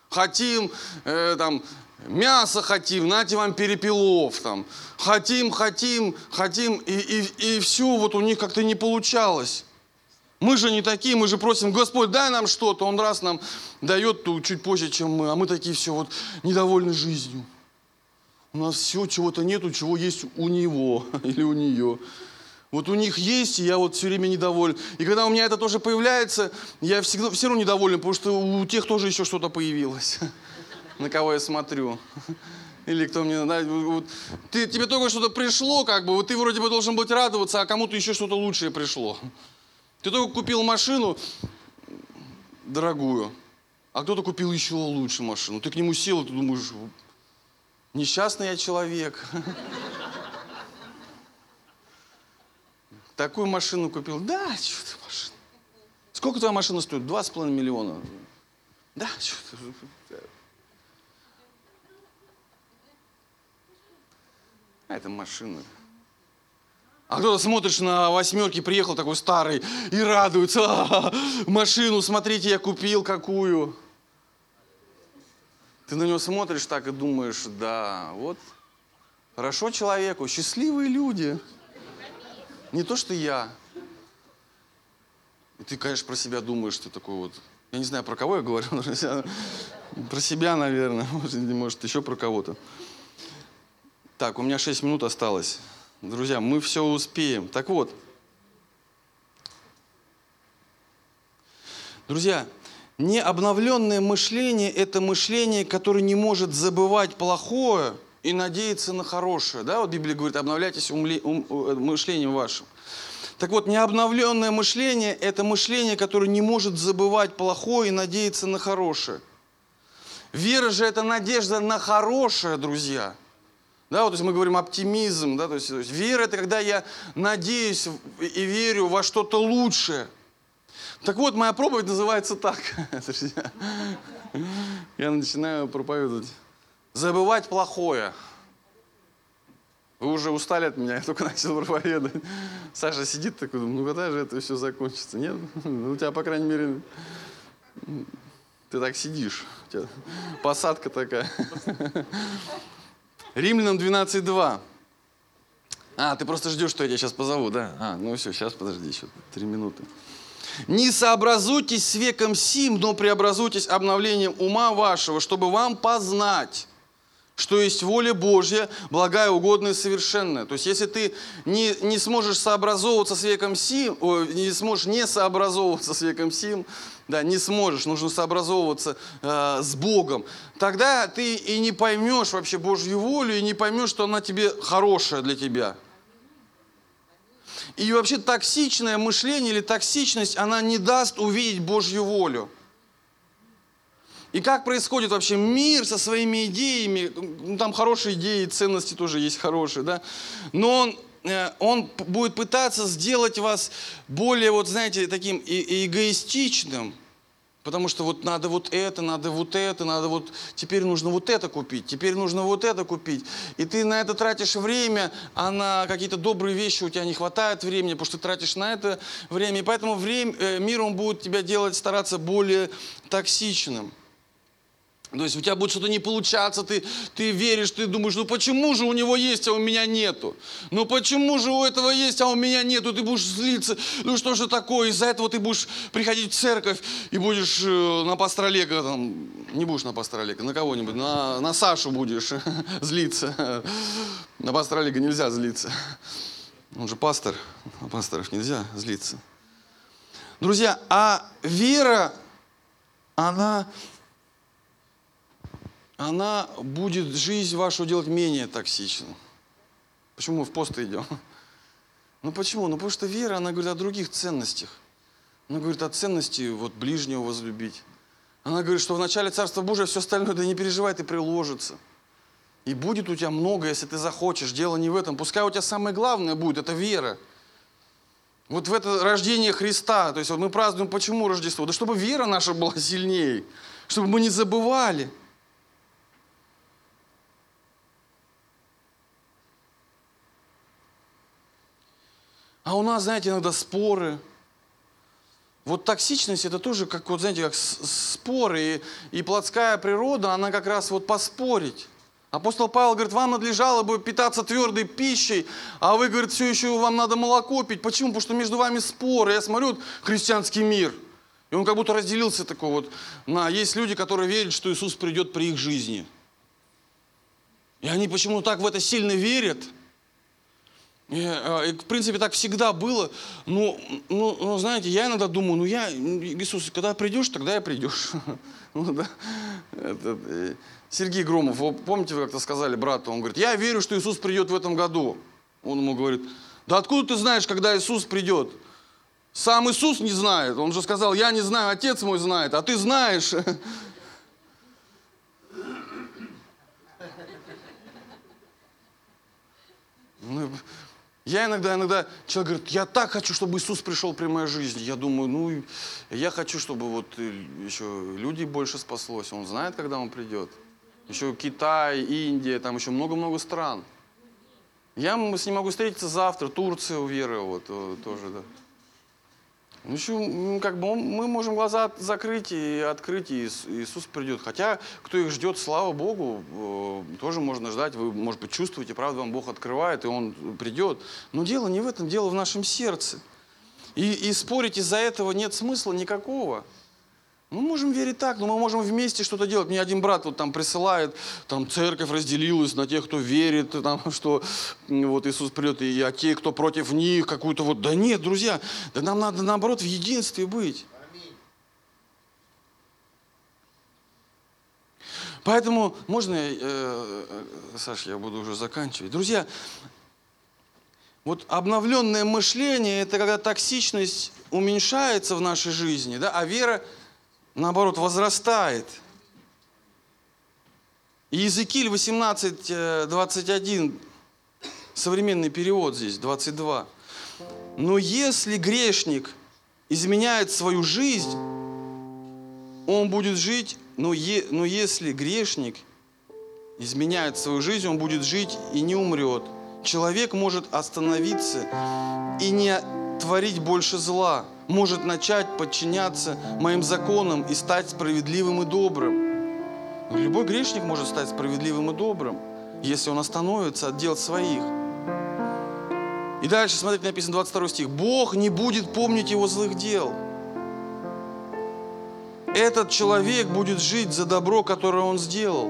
Хотим э, там Мясо хотим, нате вам перепелов там. Хотим, хотим, хотим, и, и, и все вот у них как-то не получалось. Мы же не такие, мы же просим, Господь, дай нам что-то. Он раз нам дает тут чуть позже, чем мы, а мы такие все вот недовольны жизнью. У нас все, чего-то нету, чего есть у него или у нее. Вот у них есть, и я вот все время недоволен. И когда у меня это тоже появляется, я всегда все равно недоволен, потому что у тех тоже еще что-то появилось. на кого я смотрю. Или кто мне, да, вот, ты, тебе только что-то пришло, как бы, вот ты вроде бы должен быть радоваться, а кому-то еще что-то лучшее пришло. Ты только купил машину дорогую, а кто-то купил еще лучше машину. Ты к нему сел, и ты думаешь, Несчастный я человек. Такую машину купил. Да, что ты машина? Сколько твоя машина стоит? Два с половиной миллиона. Да, что ты? А это машина. А кто-то смотришь на восьмерки, приехал такой старый и радуется. «А, машину, смотрите, я купил какую. Ты на него смотришь так и думаешь, да, вот хорошо человеку, счастливые люди. Не то, что я. И ты, конечно, про себя думаешь, ты такой вот. Я не знаю, про кого я говорю, про себя, наверное, может еще про кого-то. Так, у меня 6 минут осталось. Друзья, мы все успеем. Так вот, друзья, необновленное мышление – это мышление, которое не может забывать плохое и надеяться на хорошее. Да, вот Библия говорит, обновляйтесь умле, ум, э, мышлением вашим. Так вот, необновленное мышление – это мышление, которое не может забывать плохое и надеяться на хорошее. Вера же – это надежда на хорошее, друзья – да, вот, то есть мы говорим оптимизм, да, то есть, то есть вера это когда я надеюсь и верю во что-то лучшее. Так вот, моя проповедь называется так. Я начинаю проповедовать. Забывать плохое. Вы уже устали от меня, я только начал проповедовать. Саша сидит такой, ну когда же это все закончится? Нет? Ну, у тебя, по крайней мере, ты так сидишь. У тебя посадка такая. Римлянам 12.2. А, ты просто ждешь, что я тебя сейчас позову, да? А, ну все, сейчас подожди еще три минуты. Не сообразуйтесь с веком сим, но преобразуйтесь обновлением ума вашего, чтобы вам познать, что есть воля Божья, благая, угодная и совершенная. То есть, если ты не, не сможешь сообразовываться с веком сим, о, не сможешь не сообразовываться с веком сим, да, не сможешь, нужно сообразовываться э, с Богом, тогда ты и не поймешь вообще Божью волю, и не поймешь, что она тебе хорошая для тебя. И вообще токсичное мышление или токсичность, она не даст увидеть Божью волю. И как происходит вообще мир со своими идеями, ну, там хорошие идеи, ценности тоже есть хорошие, да, но он, он будет пытаться сделать вас более, вот знаете, таким эгоистичным, Потому что вот надо вот это, надо вот это, надо вот, теперь нужно вот это купить, теперь нужно вот это купить. И ты на это тратишь время, а на какие-то добрые вещи у тебя не хватает времени, потому что ты тратишь на это время. И поэтому время, э, мир, он будет тебя делать, стараться более токсичным. То есть у тебя будет что-то не получаться, ты, ты веришь, ты думаешь, ну почему же у него есть, а у меня нету? Ну почему же у этого есть, а у меня нету? Ты будешь злиться, ну что же такое? Из-за этого ты будешь приходить в церковь и будешь э, на пастора Олега, там, не будешь на пастора Олега, на кого-нибудь, на, на Сашу будешь злиться. На пастора Олега нельзя злиться. Он же пастор, на пасторов нельзя злиться. Друзья, а вера, она она будет жизнь вашу делать менее токсичной. Почему мы в пост идем? Ну почему? Ну потому что вера, она говорит о других ценностях. Она говорит о ценности вот ближнего возлюбить. Она говорит, что в начале Царства Божия все остальное, да не переживай, ты приложится. И будет у тебя много, если ты захочешь. Дело не в этом. Пускай у тебя самое главное будет, это вера. Вот в это рождение Христа. То есть вот мы празднуем, почему Рождество? Да чтобы вера наша была сильнее. Чтобы мы не забывали. А у нас, знаете, иногда споры. Вот токсичность это тоже как, вот, знаете, как споры. И, и плотская природа, она как раз вот поспорить. Апостол Павел говорит, вам надлежало бы питаться твердой пищей, а вы, говорит, все еще вам надо молоко пить. Почему? Потому что между вами споры. Я смотрю, вот, христианский мир. И он как будто разделился такой вот на... Есть люди, которые верят, что Иисус придет при их жизни. И они почему так в это сильно верят – и, в принципе, так всегда было. Но, ну, ну, знаете, я иногда думаю, ну я, Иисус, когда придешь, тогда и придешь. Ну, да. Этот, э, Сергей Громов, помните, вы как-то сказали брату, он говорит, я верю, что Иисус придет в этом году. Он ему говорит, да откуда ты знаешь, когда Иисус придет? Сам Иисус не знает. Он же сказал, я не знаю, Отец мой знает, а ты знаешь. Я иногда, иногда человек говорит, я так хочу, чтобы Иисус пришел при моей жизни. Я думаю, ну, я хочу, чтобы вот э, еще людей больше спаслось. Он знает, когда он придет. Еще Китай, Индия, там еще много-много стран. Я с ним могу встретиться завтра, Турция уверовала, вот, э, тоже, да. Ну, еще, как бы мы можем глаза закрыть и открыть, и Иисус придет. Хотя, кто их ждет, слава Богу, э, тоже можно ждать. Вы, может быть, чувствуете, правда, вам Бог открывает, и Он придет. Но дело не в этом, дело в нашем сердце. И, и спорить из-за этого нет смысла никакого. Мы можем верить так, но мы можем вместе что-то делать. Мне один брат вот там присылает, там церковь разделилась на тех, кто верит, там, что вот Иисус придет, и а те, кто против них, какую-то вот... Да нет, друзья, да нам надо наоборот в единстве быть. Поэтому можно, э, э, Саша, я буду уже заканчивать. Друзья, вот обновленное мышление – это когда токсичность уменьшается в нашей жизни, да, а вера – наоборот, возрастает. Иезекииль 18, 21, э, современный перевод здесь, 22. Но если грешник изменяет свою жизнь, он будет жить, но, е, но если грешник изменяет свою жизнь, он будет жить и не умрет. Человек может остановиться и не творить больше зла может начать подчиняться моим законам и стать справедливым и добрым. Любой грешник может стать справедливым и добрым, если он остановится от дел своих. И дальше, смотрите, написано 22 стих. Бог не будет помнить его злых дел. Этот человек будет жить за добро, которое он сделал.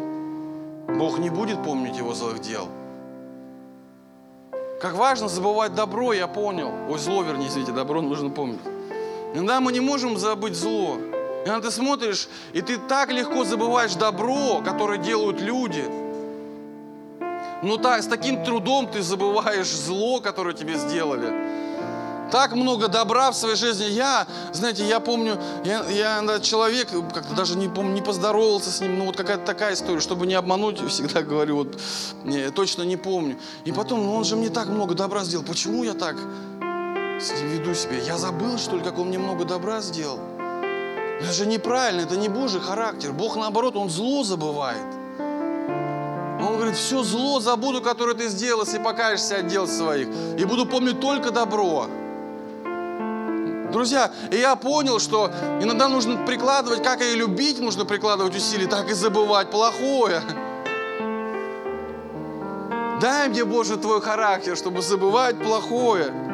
Бог не будет помнить его злых дел. Как важно забывать добро, я понял. Ой, зло, вернее, извините, добро нужно помнить. Иногда мы не можем забыть зло. Иногда ты смотришь, и ты так легко забываешь добро, которое делают люди. Но так, с таким трудом ты забываешь зло, которое тебе сделали. Так много добра в своей жизни. Я, знаете, я помню, я, я человек, как-то даже не помню, не поздоровался с ним, ну вот какая-то такая история, чтобы не обмануть, всегда говорю, вот, не, точно не помню. И потом, ну он же мне так много добра сделал, почему я так веду себя. Я забыл, что ли, как он мне много добра сделал. Это же неправильно, это не Божий характер. Бог, наоборот, Он зло забывает. Он говорит, все зло забуду, которое ты сделал, если покаешься от дел своих. И буду помнить только добро. Друзья, и я понял, что иногда нужно прикладывать, как и любить, нужно прикладывать усилия, так и забывать плохое. Дай мне, Боже, Твой характер, чтобы забывать плохое.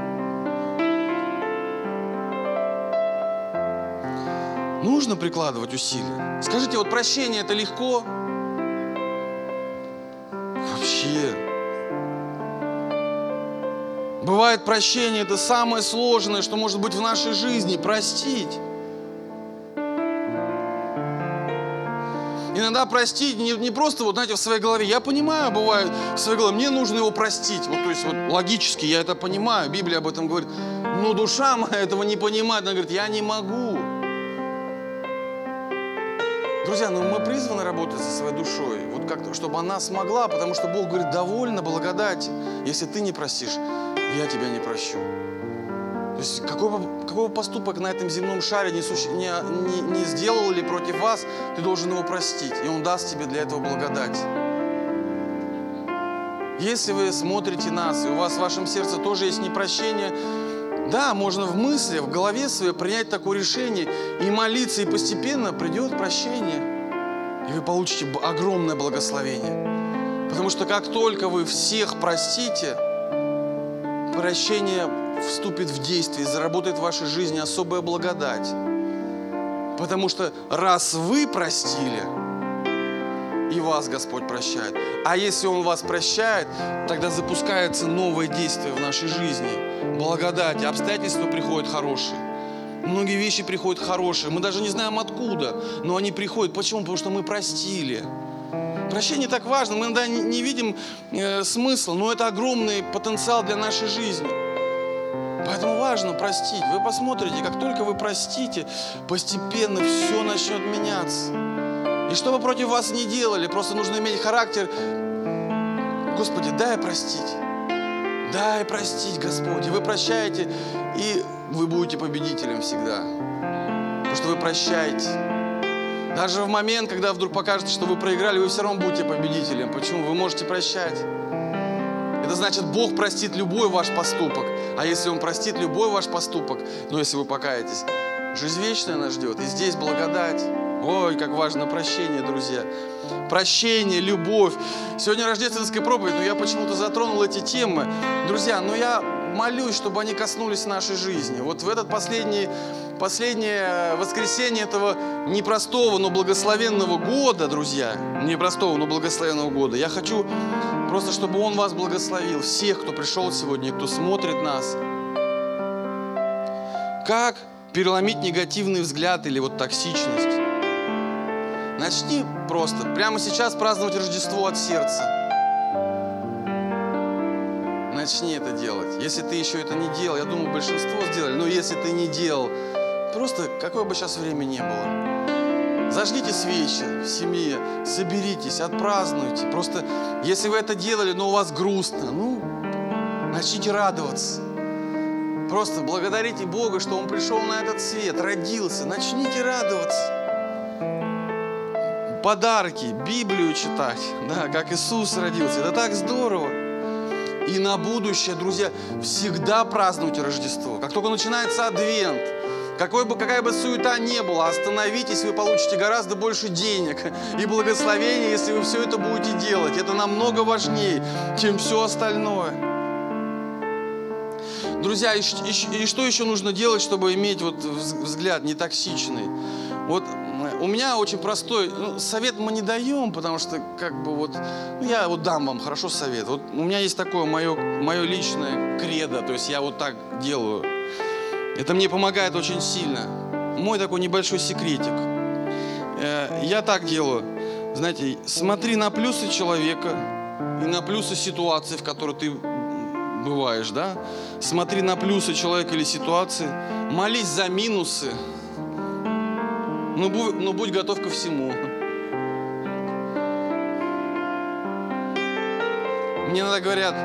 Нужно прикладывать усилия. Скажите, вот прощение это легко? Вообще. Бывает прощение это самое сложное, что может быть в нашей жизни. Простить. Иногда простить не, не просто, вот знаете, в своей голове. Я понимаю, бывает в своей голове, мне нужно его простить. Вот, то есть вот логически я это понимаю, Библия об этом говорит. Но душа моя этого не понимает. Она говорит, я не могу. Друзья, ну мы призваны работать со своей душой, вот как чтобы она смогла, потому что Бог говорит, довольно благодати. Если ты не простишь, я тебя не прощу. То есть какой бы, поступок на этом земном шаре не, суще, не, не, не сделал ли против вас, ты должен его простить, и Он даст тебе для этого благодать. Если вы смотрите нас, и у вас в вашем сердце тоже есть непрощение, да, можно в мысли, в голове своей принять такое решение и молиться, и постепенно придет прощение. И вы получите огромное благословение. Потому что как только вы всех простите, прощение вступит в действие, заработает в вашей жизни особая благодать. Потому что раз вы простили, и вас Господь прощает. А если Он вас прощает, тогда запускается новое действие в нашей жизни. Благодать, обстоятельства приходят хорошие. Многие вещи приходят хорошие. Мы даже не знаем откуда, но они приходят. Почему? Потому что мы простили. Прощение так важно. Мы иногда не видим э, смысла, но это огромный потенциал для нашей жизни. Поэтому важно простить. Вы посмотрите, как только вы простите, постепенно все начнет меняться. И что бы против вас ни делали, просто нужно иметь характер. Господи, дай простить. Дай простить, Господь. И вы прощаете, и вы будете победителем всегда. Потому что вы прощаете. Даже в момент, когда вдруг покажется, что вы проиграли, вы все равно будете победителем. Почему? Вы можете прощать. Это значит, Бог простит любой ваш поступок. А если Он простит любой ваш поступок, ну если вы покаетесь, жизнь вечная нас ждет. И здесь благодать. Ой, как важно прощение, друзья. Прощение, любовь. Сегодня рождественская проповедь, но я почему-то затронул эти темы. Друзья, но я молюсь, чтобы они коснулись нашей жизни. Вот в этот последний, последнее воскресенье этого непростого, но благословенного года, друзья, непростого, но благословенного года, я хочу просто, чтобы Он вас благословил, всех, кто пришел сегодня, кто смотрит нас. Как переломить негативный взгляд или вот токсичность? Начни просто прямо сейчас праздновать Рождество от сердца. Начни это делать. Если ты еще это не делал, я думаю, большинство сделали, но если ты не делал, просто какое бы сейчас время ни было, зажгите свечи в семье, соберитесь, отпразднуйте. Просто если вы это делали, но у вас грустно, ну, начните радоваться. Просто благодарите Бога, что Он пришел на этот свет, родился. Начните радоваться подарки, Библию читать, да, как Иисус родился. Это так здорово. И на будущее, друзья, всегда празднуйте Рождество. Как только начинается Адвент, какой бы, какая бы суета ни была, остановитесь, вы получите гораздо больше денег и благословения, если вы все это будете делать. Это намного важнее, чем все остальное. Друзья, и, и, и что еще нужно делать, чтобы иметь вот взгляд не токсичный? Вот у меня очень простой ну, совет мы не даем, потому что как бы вот ну, я вот дам вам хорошо совет. Вот у меня есть такое мое мое личное кредо, то есть я вот так делаю. Это мне помогает очень сильно. Мой такой небольшой секретик. Э, я так делаю. Знаете, смотри на плюсы человека и на плюсы ситуации, в которой ты бываешь, да? Смотри на плюсы человека или ситуации, молись за минусы, но, ну, но ну, будь готов ко всему. Мне иногда говорят,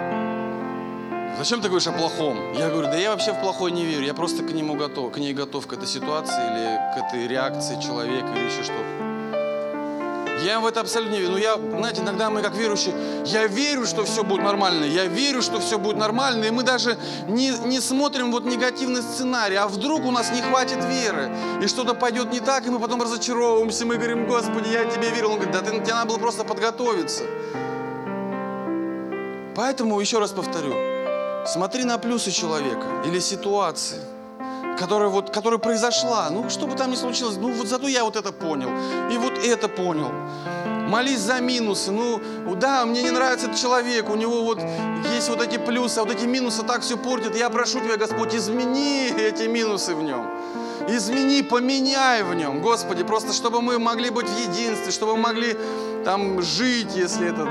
зачем ты говоришь о плохом? Я говорю, да я вообще в плохое не верю, я просто к нему готов, к ней готов, к этой ситуации или к этой реакции человека или еще что-то. Я в это абсолютно не верю. Но я, знаете, иногда мы как верующие, я верю, что все будет нормально, я верю, что все будет нормально, и мы даже не, не смотрим вот негативный сценарий, а вдруг у нас не хватит веры, и что-то пойдет не так, и мы потом разочаровываемся, мы говорим, Господи, я тебе верил. Он говорит, да ты, тебе надо было просто подготовиться. Поэтому, еще раз повторю, смотри на плюсы человека или ситуации – которая, вот, которая произошла. Ну, что бы там ни случилось, ну, вот зато я вот это понял. И вот это понял. Молись за минусы. Ну, да, мне не нравится этот человек, у него вот есть вот эти плюсы, а вот эти минусы так все портят. Я прошу Тебя, Господь, измени эти минусы в нем. Измени, поменяй в нем, Господи, просто чтобы мы могли быть в единстве, чтобы мы могли там жить, если это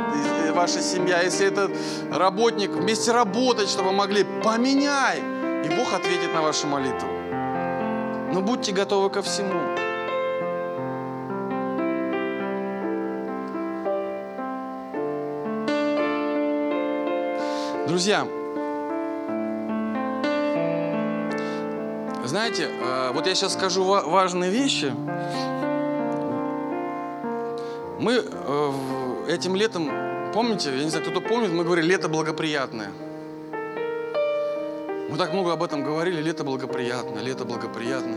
ваша семья, если это работник, вместе работать, чтобы могли. Поменяй, и Бог ответит на вашу молитву. Но будьте готовы ко всему. Друзья, знаете, э, вот я сейчас скажу важные вещи. Мы э, этим летом, помните, я не знаю, кто-то помнит, мы говорили, лето благоприятное. Мы так много об этом говорили, лето благоприятно, лето благоприятно.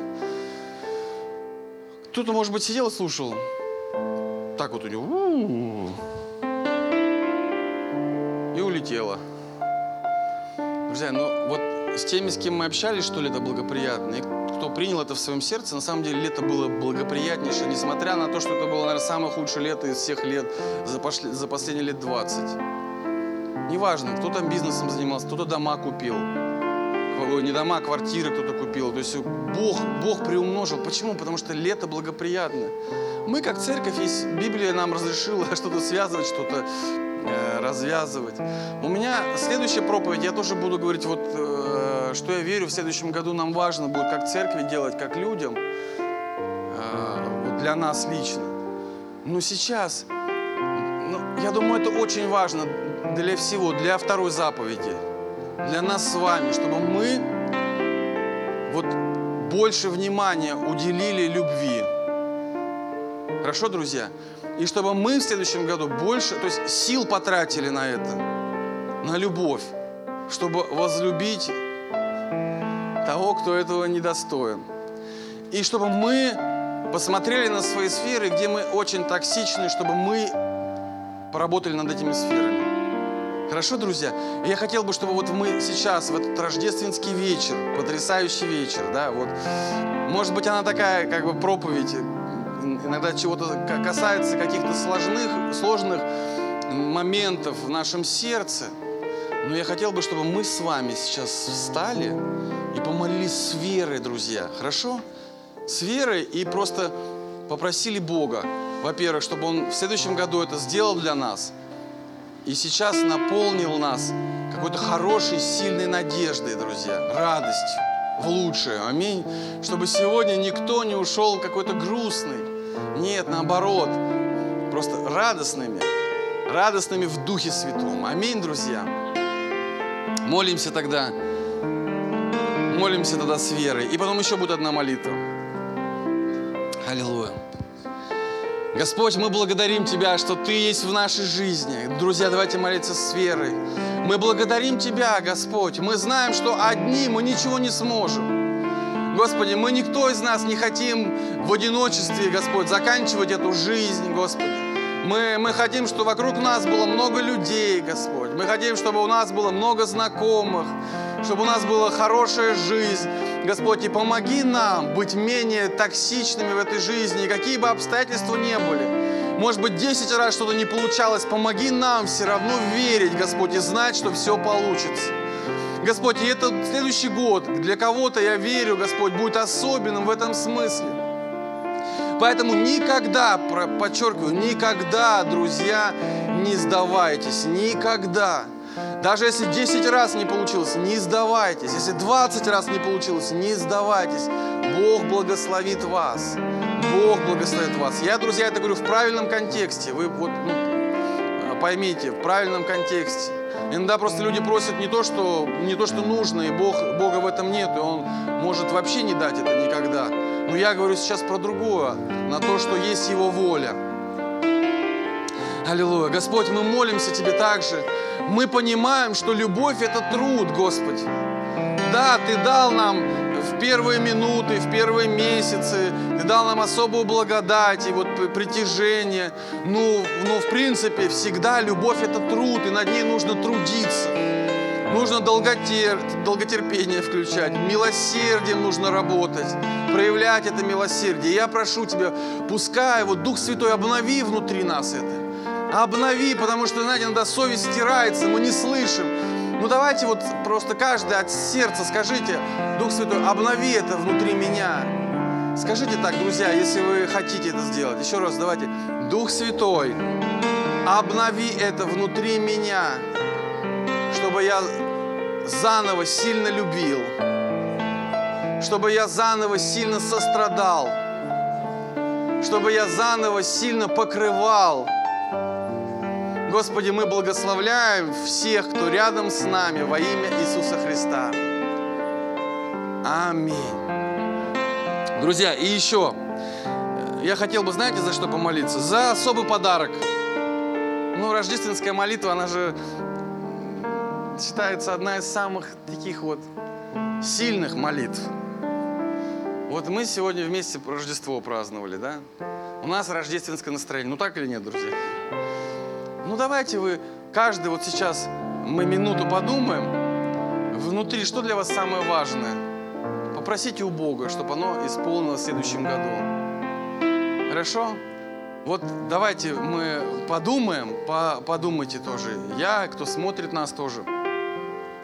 Кто-то, может быть, сидел и слушал. Так вот у него. И улетело. Друзья, ну вот с теми, с кем мы общались, что лето благоприятно, и кто принял это в своем сердце, на самом деле лето было благоприятнейшее, несмотря на то, что это было, наверное, самое худшее лето из всех лет за, пошли, за последние лет 20. Неважно, кто там бизнесом занимался, кто-то дома купил, не дома, а квартиры кто-то купил. То есть Бог, Бог приумножил. Почему? Потому что лето благоприятно. Мы как церковь, есть Библия нам разрешила что-то связывать, что-то э, развязывать. У меня следующая проповедь, я тоже буду говорить, вот, э, что я верю, в следующем году нам важно будет как церкви делать, как людям, э, вот для нас лично. Но сейчас, ну, я думаю, это очень важно для всего, для второй заповеди – для нас с вами, чтобы мы вот больше внимания уделили любви. Хорошо, друзья? И чтобы мы в следующем году больше, то есть сил потратили на это, на любовь, чтобы возлюбить того, кто этого недостоин. И чтобы мы посмотрели на свои сферы, где мы очень токсичны, чтобы мы поработали над этими сферами. Хорошо, друзья? Я хотел бы, чтобы вот мы сейчас, в этот рождественский вечер, потрясающий вечер, да, вот, может быть, она такая, как бы, проповедь, иногда чего-то касается каких-то сложных, сложных моментов в нашем сердце. Но я хотел бы, чтобы мы с вами сейчас встали и помолились с верой, друзья. Хорошо? С верой и просто попросили Бога, во-первых, чтобы Он в следующем году это сделал для нас. И сейчас наполнил нас какой-то хорошей, сильной надеждой, друзья, радостью в лучшее. Аминь. Чтобы сегодня никто не ушел какой-то грустный. Нет, наоборот, просто радостными, радостными в Духе Святом. Аминь, друзья. Молимся тогда, молимся тогда с верой. И потом еще будет одна молитва. Аллилуйя. Господь, мы благодарим Тебя, что Ты есть в нашей жизни. Друзья, давайте молиться с верой. Мы благодарим Тебя, Господь. Мы знаем, что одни мы ничего не сможем. Господи, мы никто из нас не хотим в одиночестве, Господь, заканчивать эту жизнь, Господи. Мы, мы хотим, чтобы вокруг нас было много людей, Господь. Мы хотим, чтобы у нас было много знакомых, чтобы у нас была хорошая жизнь. Господь, и помоги нам быть менее токсичными в этой жизни, какие бы обстоятельства ни были. Может быть, 10 раз что-то не получалось, помоги нам все равно верить, Господь, и знать, что все получится. Господь, и этот следующий год для кого-то, я верю, Господь, будет особенным в этом смысле. Поэтому никогда, подчеркиваю, никогда, друзья, не сдавайтесь, никогда. Даже если 10 раз не получилось, не сдавайтесь. Если 20 раз не получилось, не сдавайтесь. Бог благословит вас. Бог благословит вас. Я, друзья, это говорю в правильном контексте. Вы вот ну, поймите, в правильном контексте. Иногда просто люди просят не то, что, не то, что нужно, и Бог, Бога в этом нет, и Он может вообще не дать это никогда. Но я говорю сейчас про другое, на то, что есть Его воля. Аллилуйя. Господь, мы молимся Тебе также. Мы понимаем, что любовь – это труд, Господь. Да, Ты дал нам в первые минуты, в первые месяцы, Ты дал нам особую благодать и вот притяжение. Ну, ну, в принципе, всегда любовь – это труд, и над ней нужно трудиться. Нужно долготер... долготерпение включать, милосердием нужно работать, проявлять это милосердие. Я прошу Тебя, пускай вот Дух Святой обнови внутри нас это обнови, потому что, знаете, иногда совесть стирается, мы не слышим. Ну давайте вот просто каждый от сердца скажите, Дух Святой, обнови это внутри меня. Скажите так, друзья, если вы хотите это сделать. Еще раз давайте. Дух Святой, обнови это внутри меня, чтобы я заново сильно любил, чтобы я заново сильно сострадал, чтобы я заново сильно покрывал, Господи, мы благословляем всех, кто рядом с нами во имя Иисуса Христа. Аминь. Друзья, и еще, я хотел бы, знаете, за что помолиться? За особый подарок. Ну, рождественская молитва, она же считается одна из самых таких вот сильных молитв. Вот мы сегодня вместе Рождество праздновали, да? У нас рождественское настроение. Ну так или нет, друзья? Ну давайте вы, каждый вот сейчас, мы минуту подумаем, внутри, что для вас самое важное. Попросите у Бога, чтобы оно исполнилось в следующем году. Хорошо? Вот давайте мы подумаем, по, подумайте тоже. Я, кто смотрит нас тоже.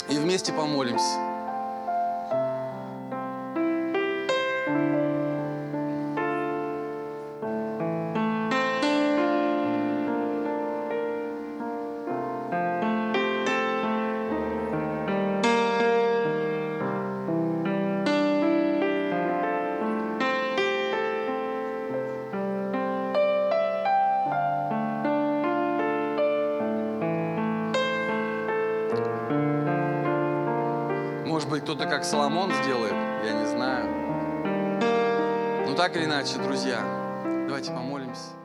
И вместе помолимся. Соломон сделает, я не знаю. Ну так или иначе, друзья, давайте помолимся.